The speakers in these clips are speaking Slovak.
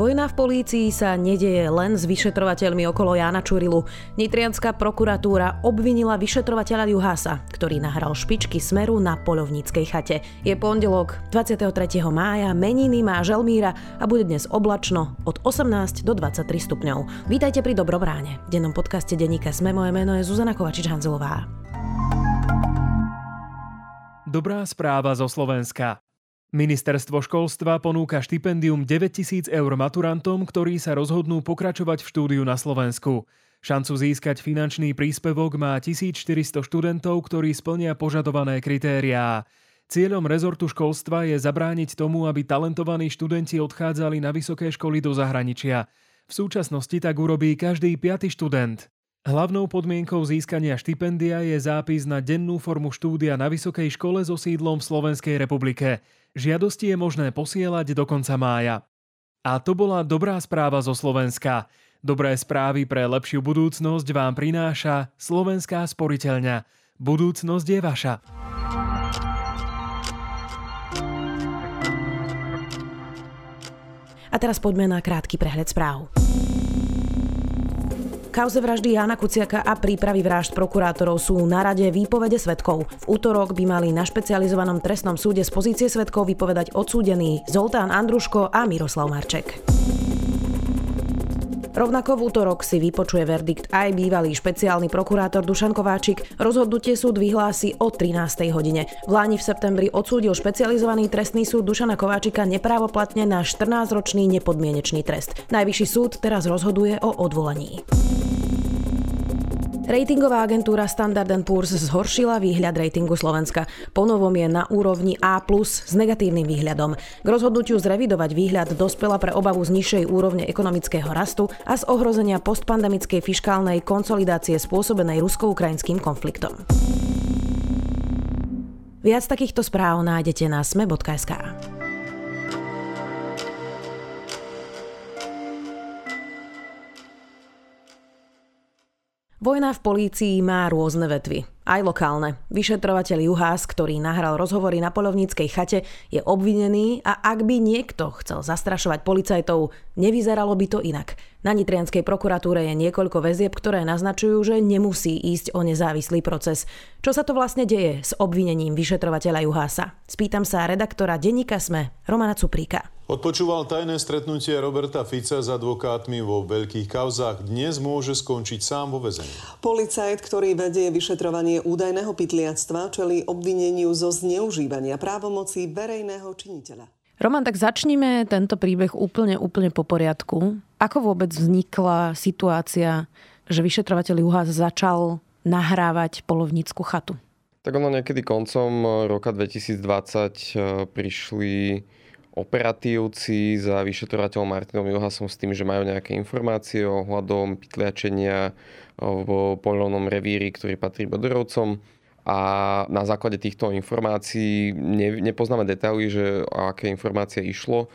Vojna v polícii sa nedeje len s vyšetrovateľmi okolo Jána Čurilu. Nitrianská prokuratúra obvinila vyšetrovateľa Juhasa, ktorý nahral špičky smeru na polovníckej chate. Je pondelok 23. mája, meniny má Želmíra a bude dnes oblačno od 18 do 23 stupňov. Vítajte pri Dobrom ráne. V dennom podcaste denníka Sme moje meno je Zuzana Kovačič-Hanzelová. Dobrá správa zo Slovenska. Ministerstvo školstva ponúka štipendium 9000 eur maturantom, ktorí sa rozhodnú pokračovať v štúdiu na Slovensku. Šancu získať finančný príspevok má 1400 študentov, ktorí splnia požadované kritériá. Cieľom rezortu školstva je zabrániť tomu, aby talentovaní študenti odchádzali na vysoké školy do zahraničia. V súčasnosti tak urobí každý piaty študent. Hlavnou podmienkou získania štipendia je zápis na dennú formu štúdia na vysokej škole so sídlom v Slovenskej republike. Žiadosti je možné posielať do konca mája. A to bola dobrá správa zo Slovenska. Dobré správy pre lepšiu budúcnosť vám prináša Slovenská sporiteľňa. Budúcnosť je vaša. A teraz poďme na krátky prehľad správ kauze vraždy Jana Kuciaka a prípravy vražd prokurátorov sú na rade výpovede svetkov. V útorok by mali na špecializovanom trestnom súde z pozície svetkov vypovedať odsúdení Zoltán Andruško a Miroslav Marček. Rovnako v útorok si vypočuje verdikt aj bývalý špeciálny prokurátor Dušan Kováčik. Rozhodnutie súd vyhlási o 13. hodine. V Láni v septembri odsúdil špecializovaný trestný súd Dušana Kováčika neprávoplatne na 14-ročný nepodmienečný trest. Najvyšší súd teraz rozhoduje o odvolaní. Ratingová agentúra Standard Poor's zhoršila výhľad ratingu Slovenska. Ponovom je na úrovni A+, s negatívnym výhľadom. K rozhodnutiu zrevidovať výhľad dospela pre obavu z nižšej úrovne ekonomického rastu a z ohrozenia postpandemickej fiškálnej konsolidácie spôsobenej rusko-ukrajinským konfliktom. Viac takýchto správ nájdete na sme.sk. Vojna v polícii má rôzne vetvy, aj lokálne. Vyšetrovateľ Juhás, ktorý nahral rozhovory na polovníckej chate, je obvinený a ak by niekto chcel zastrašovať policajtov, nevyzeralo by to inak. Na Nitrianskej prokuratúre je niekoľko väzieb, ktoré naznačujú, že nemusí ísť o nezávislý proces. Čo sa to vlastne deje s obvinením vyšetrovateľa Juhása? Spýtam sa redaktora denníka SME, Romana Cupríka. Odpočúval tajné stretnutie Roberta Fica s advokátmi vo veľkých kauzách. Dnes môže skončiť sám vo väzení. Policajt, ktorý vedie vyšetrovanie údajného pytliactva, čeli obvineniu zo zneužívania právomocí verejného činiteľa. Roman, tak začníme tento príbeh úplne, úplne po poriadku. Ako vôbec vznikla situácia, že vyšetrovateľ Juhás začal nahrávať polovnícku chatu? Tak ono niekedy koncom roka 2020 eh, prišli operatívci za vyšetrovateľom Martinom Johasom s tým, že majú nejaké informácie o hľadom pytliačenia v poľovnom revíri, ktorý patrí Bodorovcom. A na základe týchto informácií ne, nepoznáme detaily, že aké informácie išlo,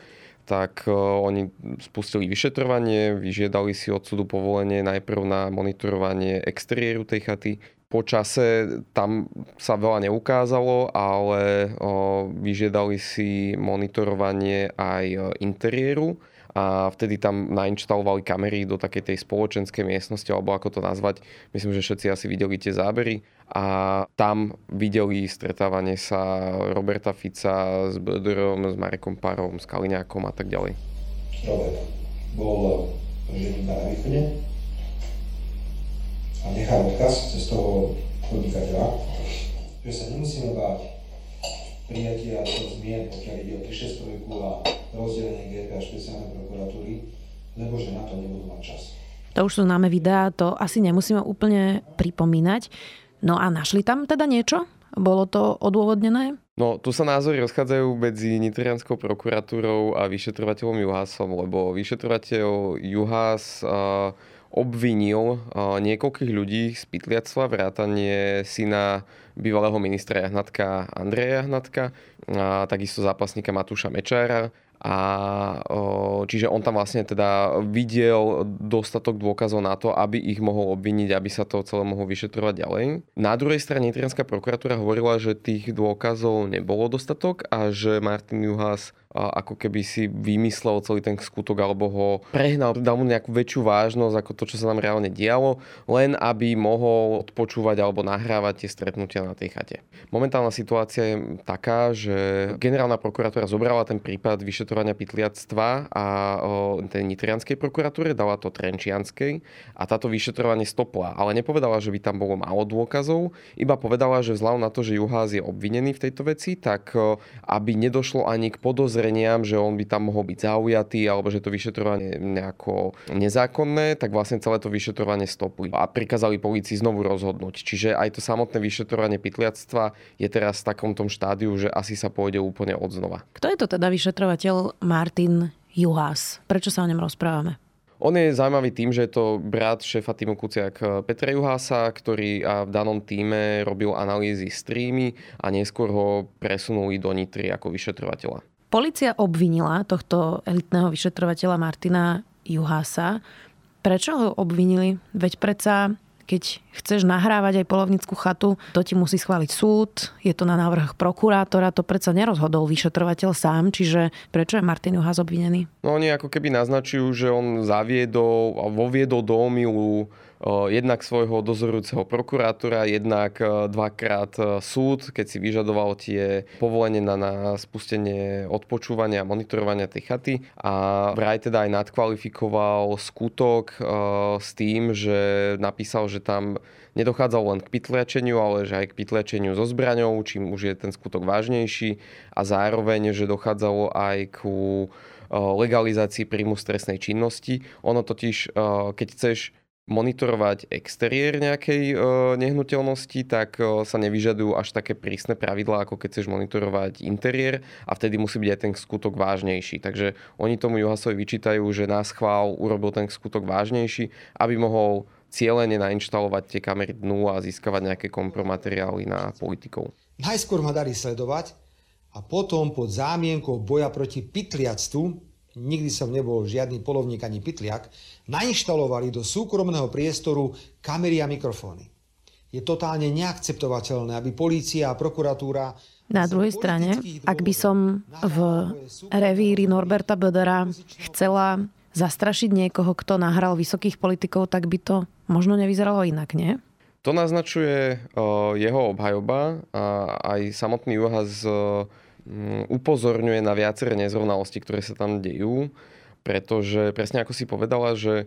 tak oni spustili vyšetrovanie, vyžiadali si od súdu povolenie najprv na monitorovanie exteriéru tej chaty, po čase tam sa veľa neukázalo, ale vyžiadali si monitorovanie aj interiéru a vtedy tam nainštalovali kamery do takej tej spoločenskej miestnosti, alebo ako to nazvať. Myslím, že všetci asi videli tie zábery a tam videli stretávanie sa Roberta Fica s Böderom, s Marekom Parom, s Kaliňákom a tak ďalej. Robert bol východe, a nechá odkaz cez toho podnikateľa, že sa nemusíme báť prijatia zmien, pokiaľ ide o 36 a rozdelenie GP a špeciálnej prokuratúry, lebo že na to nebudú mať čas. To už sú známe videá, to asi nemusíme úplne pripomínať. No a našli tam teda niečo? Bolo to odôvodnené? No, tu sa názory rozchádzajú medzi Nitrianskou prokuratúrou a vyšetrovateľom Juhásom, lebo vyšetrovateľ Juhás obvinil niekoľkých ľudí z pytliactva, vrátanie syna bývalého ministra Jahnatka Andreja Jahnatka a takisto zápasníka Matúša Mečára a čiže on tam vlastne teda videl dostatok dôkazov na to, aby ich mohol obviniť, aby sa to celé mohlo vyšetrovať ďalej. Na druhej strane Nitrianská prokuratúra hovorila, že tých dôkazov nebolo dostatok a že Martin Juhas ako keby si vymyslel celý ten skutok alebo ho prehnal, dal mu nejakú väčšiu vážnosť ako to, čo sa nám reálne dialo, len aby mohol odpočúvať alebo nahrávať tie stretnutia na tej chate. Momentálna situácia je taká, že generálna prokuratúra zobrala ten prípad vyšetrovania pytliactva a tej nitrianskej prokuratúre, dala to trenčianskej a táto vyšetrovanie stopla, ale nepovedala, že by tam bolo málo dôkazov, iba povedala, že vzhľadom na to, že Juhás je obvinený v tejto veci, tak aby nedošlo ani k podozreniam, že on by tam mohol byť zaujatý alebo že to vyšetrovanie nejako nezákonné, tak vlastne celé to vyšetrovanie stopli a prikázali policii znovu rozhodnúť. Čiže aj to samotné vyšetrovanie pytliactva je teraz v takom tom štádiu, že asi sa pôjde úplne od znova. Kto je to teda vyšetrovateľ Martin Juhás? Prečo sa o ňom rozprávame? On je zaujímavý tým, že je to brat šéfa týmu Kuciak Petra Juhása, ktorý v danom týme robil analýzy streamy a neskôr ho presunuli do Nitry ako vyšetrovateľa. Polícia obvinila tohto elitného vyšetrovateľa Martina Juhasa. Prečo ho obvinili? Veď predsa keď chceš nahrávať aj polovnickú chatu, to ti musí schváliť súd, je to na návrh prokurátora, to predsa nerozhodol vyšetrovateľ sám, čiže prečo je Martin Juhas obvinený? No oni ako keby naznačujú, že on zaviedol a voviedol do omilu jednak svojho dozorujúceho prokurátora, jednak dvakrát súd, keď si vyžadoval tie povolenie na, na spustenie odpočúvania a monitorovania tej chaty a vraj teda aj nadkvalifikoval skutok s tým, že napísal, že tam nedochádzalo len k pytliačeniu, ale že aj k pytliačeniu so zbraňou, čím už je ten skutok vážnejší a zároveň, že dochádzalo aj ku legalizácii príjmu stresnej činnosti. Ono totiž, keď chceš monitorovať exteriér nejakej e, nehnuteľnosti, tak e, sa nevyžadujú až také prísne pravidlá, ako keď chceš monitorovať interiér a vtedy musí byť aj ten skutok vážnejší. Takže oni tomu Juhasovi vyčítajú, že nás chvál urobil ten skutok vážnejší, aby mohol cieľene nainštalovať tie kamery dnu a získavať nejaké kompromateriály na politikov. Najskôr ma dali sledovať a potom pod zámienkou boja proti pytliactvu nikdy som nebol žiadny polovník ani pytliak, nainštalovali do súkromného priestoru kamery a mikrofóny. Je totálne neakceptovateľné, aby polícia a prokuratúra na druhej strane, ak by som v revíri Norberta Bödera chcela zastrašiť niekoho, kto nahral vysokých politikov, tak by to možno nevyzeralo inak, nie? To naznačuje jeho obhajoba a aj samotný Juhas Mm, upozorňuje na viaceré nezrovnalosti, ktoré sa tam dejú, pretože presne ako si povedala, že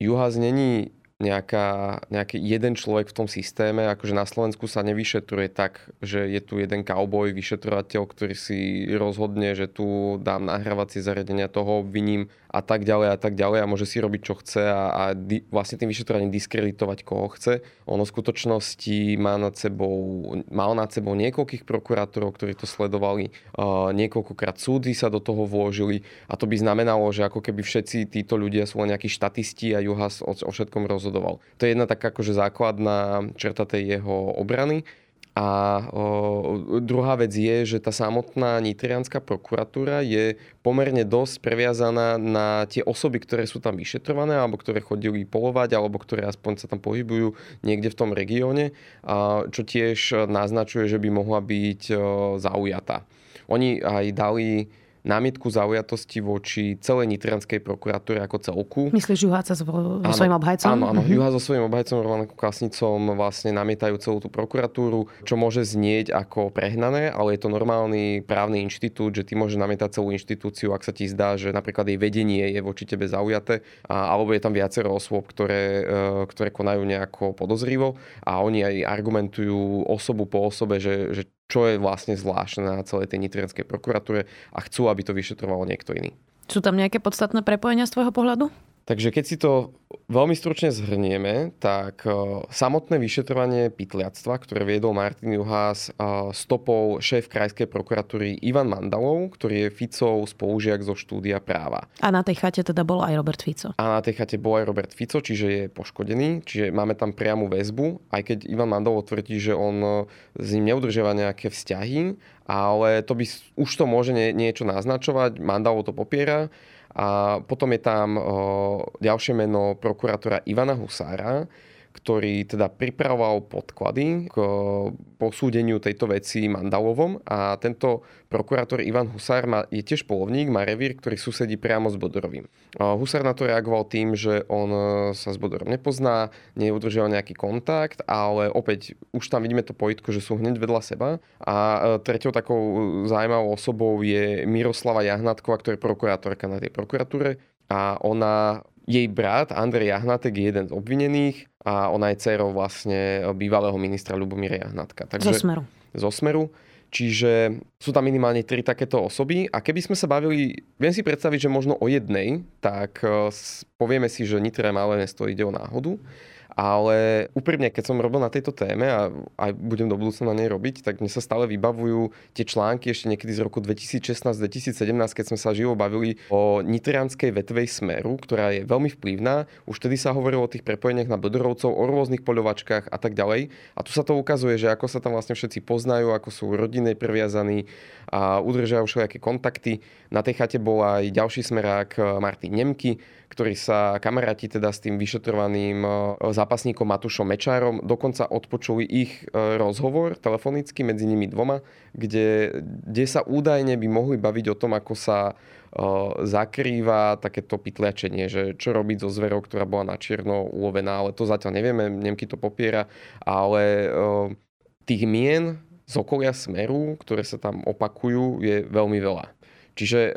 Juhaz není nejaká, nejaký jeden človek v tom systéme, akože na Slovensku sa nevyšetruje tak, že je tu jeden cowboy, vyšetrovateľ, ktorý si rozhodne, že tu dám nahrávacie zariadenia, toho obviním a tak ďalej a tak ďalej a môže si robiť, čo chce a, a di, vlastne tým vyšetrovaním diskreditovať, koho chce. Ono v skutočnosti má nad sebou, mal nad sebou niekoľkých prokurátorov, ktorí to sledovali, uh, niekoľkokrát súdy sa do toho vložili a to by znamenalo, že ako keby všetci títo ľudia sú len nejakí štatisti a Juhas o, o všetkom rozhodoval. To je jedna taká akože základná čerta tej jeho obrany. A o, druhá vec je, že tá samotná nitrianská prokuratúra je pomerne dosť previazaná na tie osoby, ktoré sú tam vyšetrované, alebo ktoré chodili polovať, alebo ktoré aspoň sa tam pohybujú niekde v tom regióne, a čo tiež naznačuje, že by mohla byť o, zaujatá. Oni aj dali námietku zaujatosti voči celej nitrianskej prokuratúre ako celku. Myslíš Juháca so, svojím obhajcom? Áno, áno. Mm-hmm. Juhá so svojím obhajcom Romanom Klasnicom vlastne namietajú celú tú prokuratúru, čo môže znieť ako prehnané, ale je to normálny právny inštitút, že ty môže namietať celú inštitúciu, ak sa ti zdá, že napríklad jej vedenie je voči tebe zaujaté, a, alebo je tam viacero osôb, ktoré, e, ktoré konajú nejako podozrivo a oni aj argumentujú osobu po osobe, že, že čo je vlastne zvláštne na celej tej nitrianskej prokuratúre a chcú, aby to vyšetroval niekto iný. Sú tam nejaké podstatné prepojenia z tvojho pohľadu? Takže keď si to veľmi stručne zhrnieme, tak samotné vyšetrovanie pytliactva, ktoré viedol Martin Juhás stopou šéf krajskej prokuratúry Ivan Mandalov, ktorý je Ficov spolužiak zo štúdia práva. A na tej chate teda bol aj Robert Fico. A na tej chate bol aj Robert Fico, čiže je poškodený, čiže máme tam priamu väzbu, aj keď Ivan Mandalov tvrdí, že on s ním neudržiava nejaké vzťahy, ale to by už to môže niečo naznačovať, Mandalov to popiera. A potom je tam ďalšie meno prokurátora Ivana Husára, ktorý teda pripravoval podklady k posúdeniu tejto veci Mandalovom a tento prokurátor Ivan Husár má, je tiež polovník, má revír, ktorý susedí priamo s Bodorovým. Husár na to reagoval tým, že on e, sa s Bodorom nepozná, neudržiaval nejaký kontakt, ale opäť už tam vidíme to pojitko, že sú hneď vedľa seba. A tretou takou zaujímavou osobou je Miroslava Jahnatková, ktorá je prokurátorka na tej prokuratúre a ona jej brat Andrej Jahnatek je jeden z obvinených a ona je dcerou vlastne bývalého ministra Ľubomíra Jahnatka. Takže, zo Smeru. Zo Smeru. Čiže sú tam minimálne tri takéto osoby a keby sme sa bavili, viem si predstaviť, že možno o jednej, tak eh, povieme si, že Nitra malé mesto ide o náhodu. Ale úprimne, keď som robil na tejto téme a aj budem do budúcna na nej robiť, tak mne sa stále vybavujú tie články ešte niekedy z roku 2016-2017, keď sme sa živo bavili o nitrianskej vetvej smeru, ktorá je veľmi vplyvná. Už vtedy sa hovorilo o tých prepojeniach na Bodorovcov, o rôznych poľovačkách a tak ďalej. A tu sa to ukazuje, že ako sa tam vlastne všetci poznajú, ako sú rodinne previazaní a udržajú všelijaké kontakty. Na tej chate bol aj ďalší smerák Martin Nemky, ktorý sa kamaráti teda s tým vyšetrovaným e, zápasníkom Matušom Mečárom dokonca odpočuli ich e, rozhovor telefonicky medzi nimi dvoma, kde, kde sa údajne by mohli baviť o tom, ako sa e, zakrýva takéto pytliačenie, že čo robiť so zverou, ktorá bola na čierno ulovená, ale to zatiaľ nevieme, Nemky to popiera, ale tých mien z okolia Smeru, ktoré sa tam opakujú, je veľmi veľa. Čiže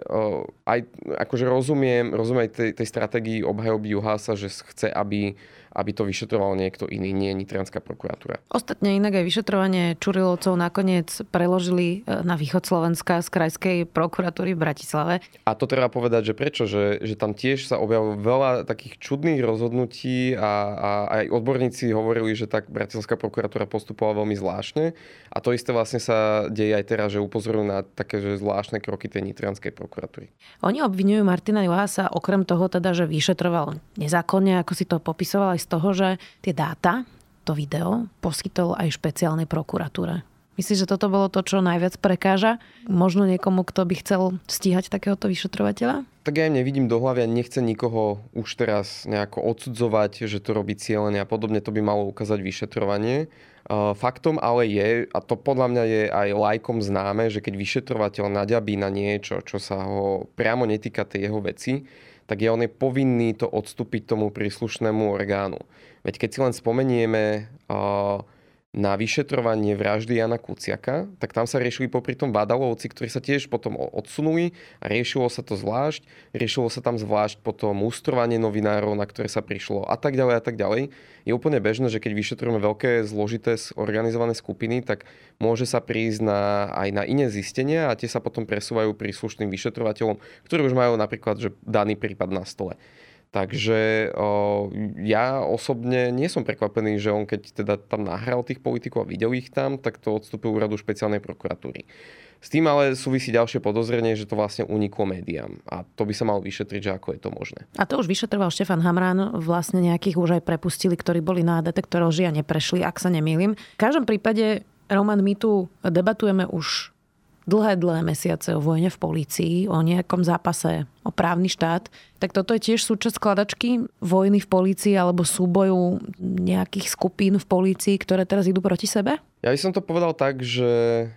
aj akože rozumiem, rozumiem tej, tej stratégii obhajoby Juhasa, že chce, aby aby to vyšetroval niekto iný, nie Nitrianská prokuratúra. Ostatne inak aj vyšetrovanie Čurilovcov nakoniec preložili e, na východ Slovenska z krajskej prokuratúry v Bratislave. A to treba povedať, že prečo? Že, že tam tiež sa objavilo veľa takých čudných rozhodnutí a, a aj odborníci hovorili, že tak Bratislavská prokuratúra postupovala veľmi zvláštne. A to isté vlastne sa deje aj teraz, že upozorujú na také že zvláštne kroky tej Nitrianskej prokuratúry. Oni obvinujú Martina Juhasa okrem toho teda, že vyšetroval nezákonne, ako si to popisoval aj z toho, že tie dáta, to video, poskytol aj špeciálnej prokuratúre. Myslíš, že toto bolo to, čo najviac prekáža? Možno niekomu, kto by chcel stíhať takéhoto vyšetrovateľa? Tak ja im nevidím do hlavy a nechcem nikoho už teraz nejako odsudzovať, že to robí cieľene a podobne. To by malo ukázať vyšetrovanie. Faktom ale je, a to podľa mňa je aj lajkom známe, že keď vyšetrovateľ naďabí na niečo, čo sa ho priamo netýka tej jeho veci, tak je on je povinný to odstúpiť tomu príslušnému orgánu. Veď keď si len spomenieme uh, na vyšetrovanie vraždy Jana Kuciaka, tak tam sa riešili popri tom Badalovci, ktorí sa tiež potom odsunuli a riešilo sa to zvlášť. Riešilo sa tam zvlášť potom ústrovanie novinárov, na ktoré sa prišlo a tak ďalej a tak ďalej. Je úplne bežné, že keď vyšetrujeme veľké zložité organizované skupiny, tak môže sa prísť na, aj na iné zistenia a tie sa potom presúvajú príslušným vyšetrovateľom, ktorí už majú napríklad že daný prípad na stole. Takže o, ja osobne nie som prekvapený, že on keď teda tam nahral tých politikov a videl ich tam, tak to odstúpil úradu špeciálnej prokuratúry. S tým ale súvisí ďalšie podozrenie, že to vlastne uniklo médiám. A to by sa malo vyšetriť, že ako je to možné. A to už vyšetroval Štefan Hamrán, vlastne nejakých už aj prepustili, ktorí boli na detektor a neprešli, ak sa nemýlim. V každom prípade, Roman, my tu debatujeme už dlhé, dlhé mesiace o vojne v polícii, o nejakom zápase o právny štát, tak toto je tiež súčasť skladačky vojny v polícii alebo súboju nejakých skupín v polícii, ktoré teraz idú proti sebe? Ja by som to povedal tak, že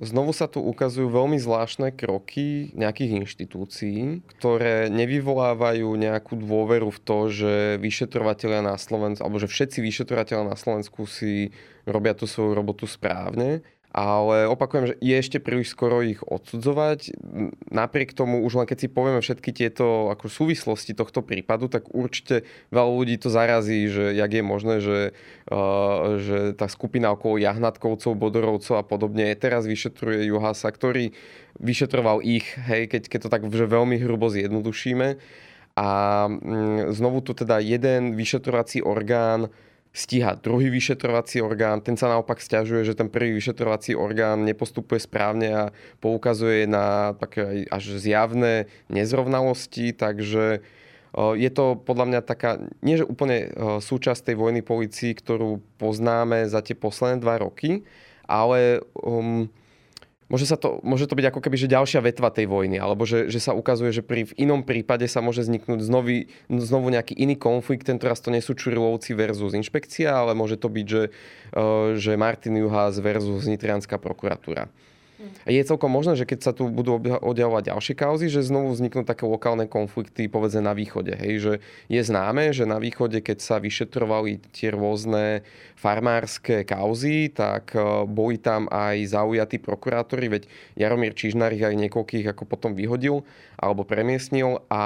Znovu sa tu ukazujú veľmi zvláštne kroky nejakých inštitúcií, ktoré nevyvolávajú nejakú dôveru v to, že vyšetrovateľia na Slovensku, alebo že všetci vyšetrovateľia na Slovensku si robia tú svoju robotu správne ale opakujem, že je ešte príliš skoro ich odsudzovať. Napriek tomu, už len keď si povieme všetky tieto ako súvislosti tohto prípadu, tak určite veľa ľudí to zarazí, že jak je možné, že, uh, že tá skupina okolo Jahnatkovcov, Bodorovcov a podobne teraz vyšetruje Juhasa, ktorý vyšetroval ich, hej, keď, keď to tak že veľmi hrubo zjednodušíme. A mm, znovu tu teda jeden vyšetrovací orgán stíha druhý vyšetrovací orgán, ten sa naopak stiažuje, že ten prvý vyšetrovací orgán nepostupuje správne a poukazuje na také až zjavné nezrovnalosti, takže je to podľa mňa taká, nie že úplne súčasť tej vojny policii, ktorú poznáme za tie posledné dva roky, ale um, môže, sa to, môže to byť ako keby že ďalšia vetva tej vojny, alebo že, že sa ukazuje, že pri v inom prípade sa môže vzniknúť znovu, znovu nejaký iný konflikt, ten teraz to nie sú Čurilovci versus inšpekcia, ale môže to byť, že, uh, že Martin Juhás versus Nitrianská prokuratúra. Je celkom možné, že keď sa tu budú odjavovať ďalšie kauzy, že znovu vzniknú také lokálne konflikty, povedzme na východe. Hej, že je známe, že na východe, keď sa vyšetrovali tie rôzne farmárske kauzy, tak e, boli tam aj zaujatí prokurátori, veď Jaromír Čižnár ich aj niekoľkých ako potom vyhodil alebo premiestnil a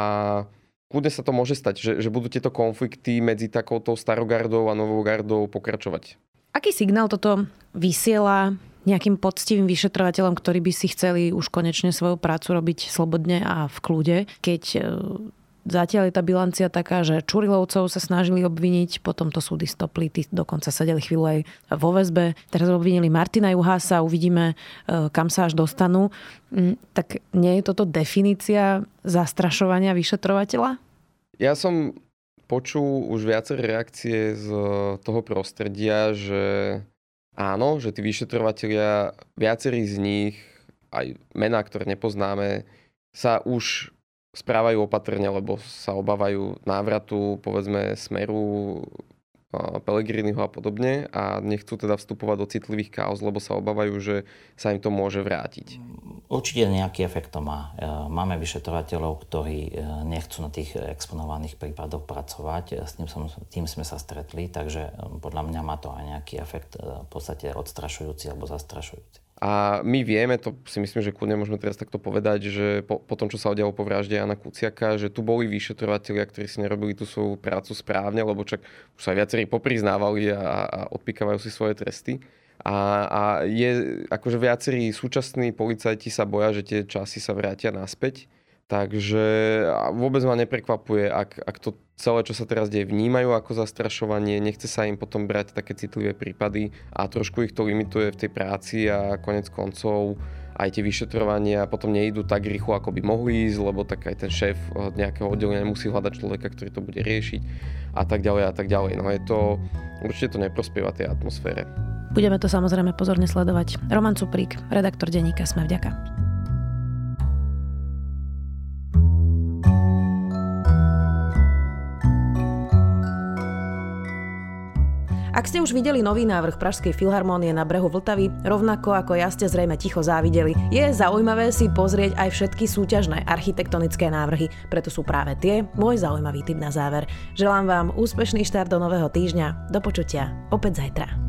kľudne sa to môže stať, že, že budú tieto konflikty medzi takouto starogardou a novou gardou pokračovať. Aký signál toto vysiela nejakým poctivým vyšetrovateľom, ktorí by si chceli už konečne svoju prácu robiť slobodne a v kľude, keď e, Zatiaľ je tá bilancia taká, že Čurilovcov sa snažili obviniť, potom to súdy stopli, tí dokonca sedeli chvíľu aj vo väzbe. Teraz obvinili Martina Juhása, uvidíme, e, kam sa až dostanú. Mm, tak nie je toto definícia zastrašovania vyšetrovateľa? Ja som počul už viaceré reakcie z toho prostredia, že áno, že tí vyšetrovatelia, viacerí z nich, aj mená, ktoré nepoznáme, sa už správajú opatrne, lebo sa obávajú návratu, povedzme, smeru Pelegriniho a podobne a nechcú teda vstupovať do citlivých kauz, lebo sa obávajú, že sa im to môže vrátiť. Určite nejaký efekt to má. E, máme vyšetrovateľov, ktorí e, nechcú na tých exponovaných prípadoch pracovať. S tým, som, tým sme sa stretli, takže e, podľa mňa má to aj nejaký efekt v podstate odstrašujúci alebo zastrašujúci. A my vieme, to si myslím, že kľudne môžeme teraz takto povedať, že po, po tom, čo sa udialo po vražde Jana Kuciaka, že tu boli vyšetrovateľia, ktorí si nerobili tú svoju prácu správne, lebo čak už sa viacerí popriznávali a, a odpikávajú si svoje tresty. A, a je, akože viacerí súčasní policajti sa boja, že tie časy sa vrátia naspäť Takže vôbec ma neprekvapuje, ak, ak to celé, čo sa teraz deje, vnímajú ako zastrašovanie, nechce sa im potom brať také citlivé prípady a trošku ich to limituje v tej práci a konec koncov aj tie vyšetrovania potom nejdú tak rýchlo, ako by mohli ísť, lebo tak aj ten šéf nejakého oddelenia musí hľadať človeka, ktorý to bude riešiť a tak ďalej a tak ďalej. No je to, určite to neprospieva tej atmosfére. Budeme to samozrejme pozorne sledovať. Roman Cuprík, redaktor denníka Sme vďaka. Ak ste už videli nový návrh Pražskej filharmónie na brehu Vltavy, rovnako ako ja ste zrejme ticho závideli, je zaujímavé si pozrieť aj všetky súťažné architektonické návrhy, preto sú práve tie môj zaujímavý tip na záver. Želám vám úspešný štart do nového týždňa. Do počutia opäť zajtra.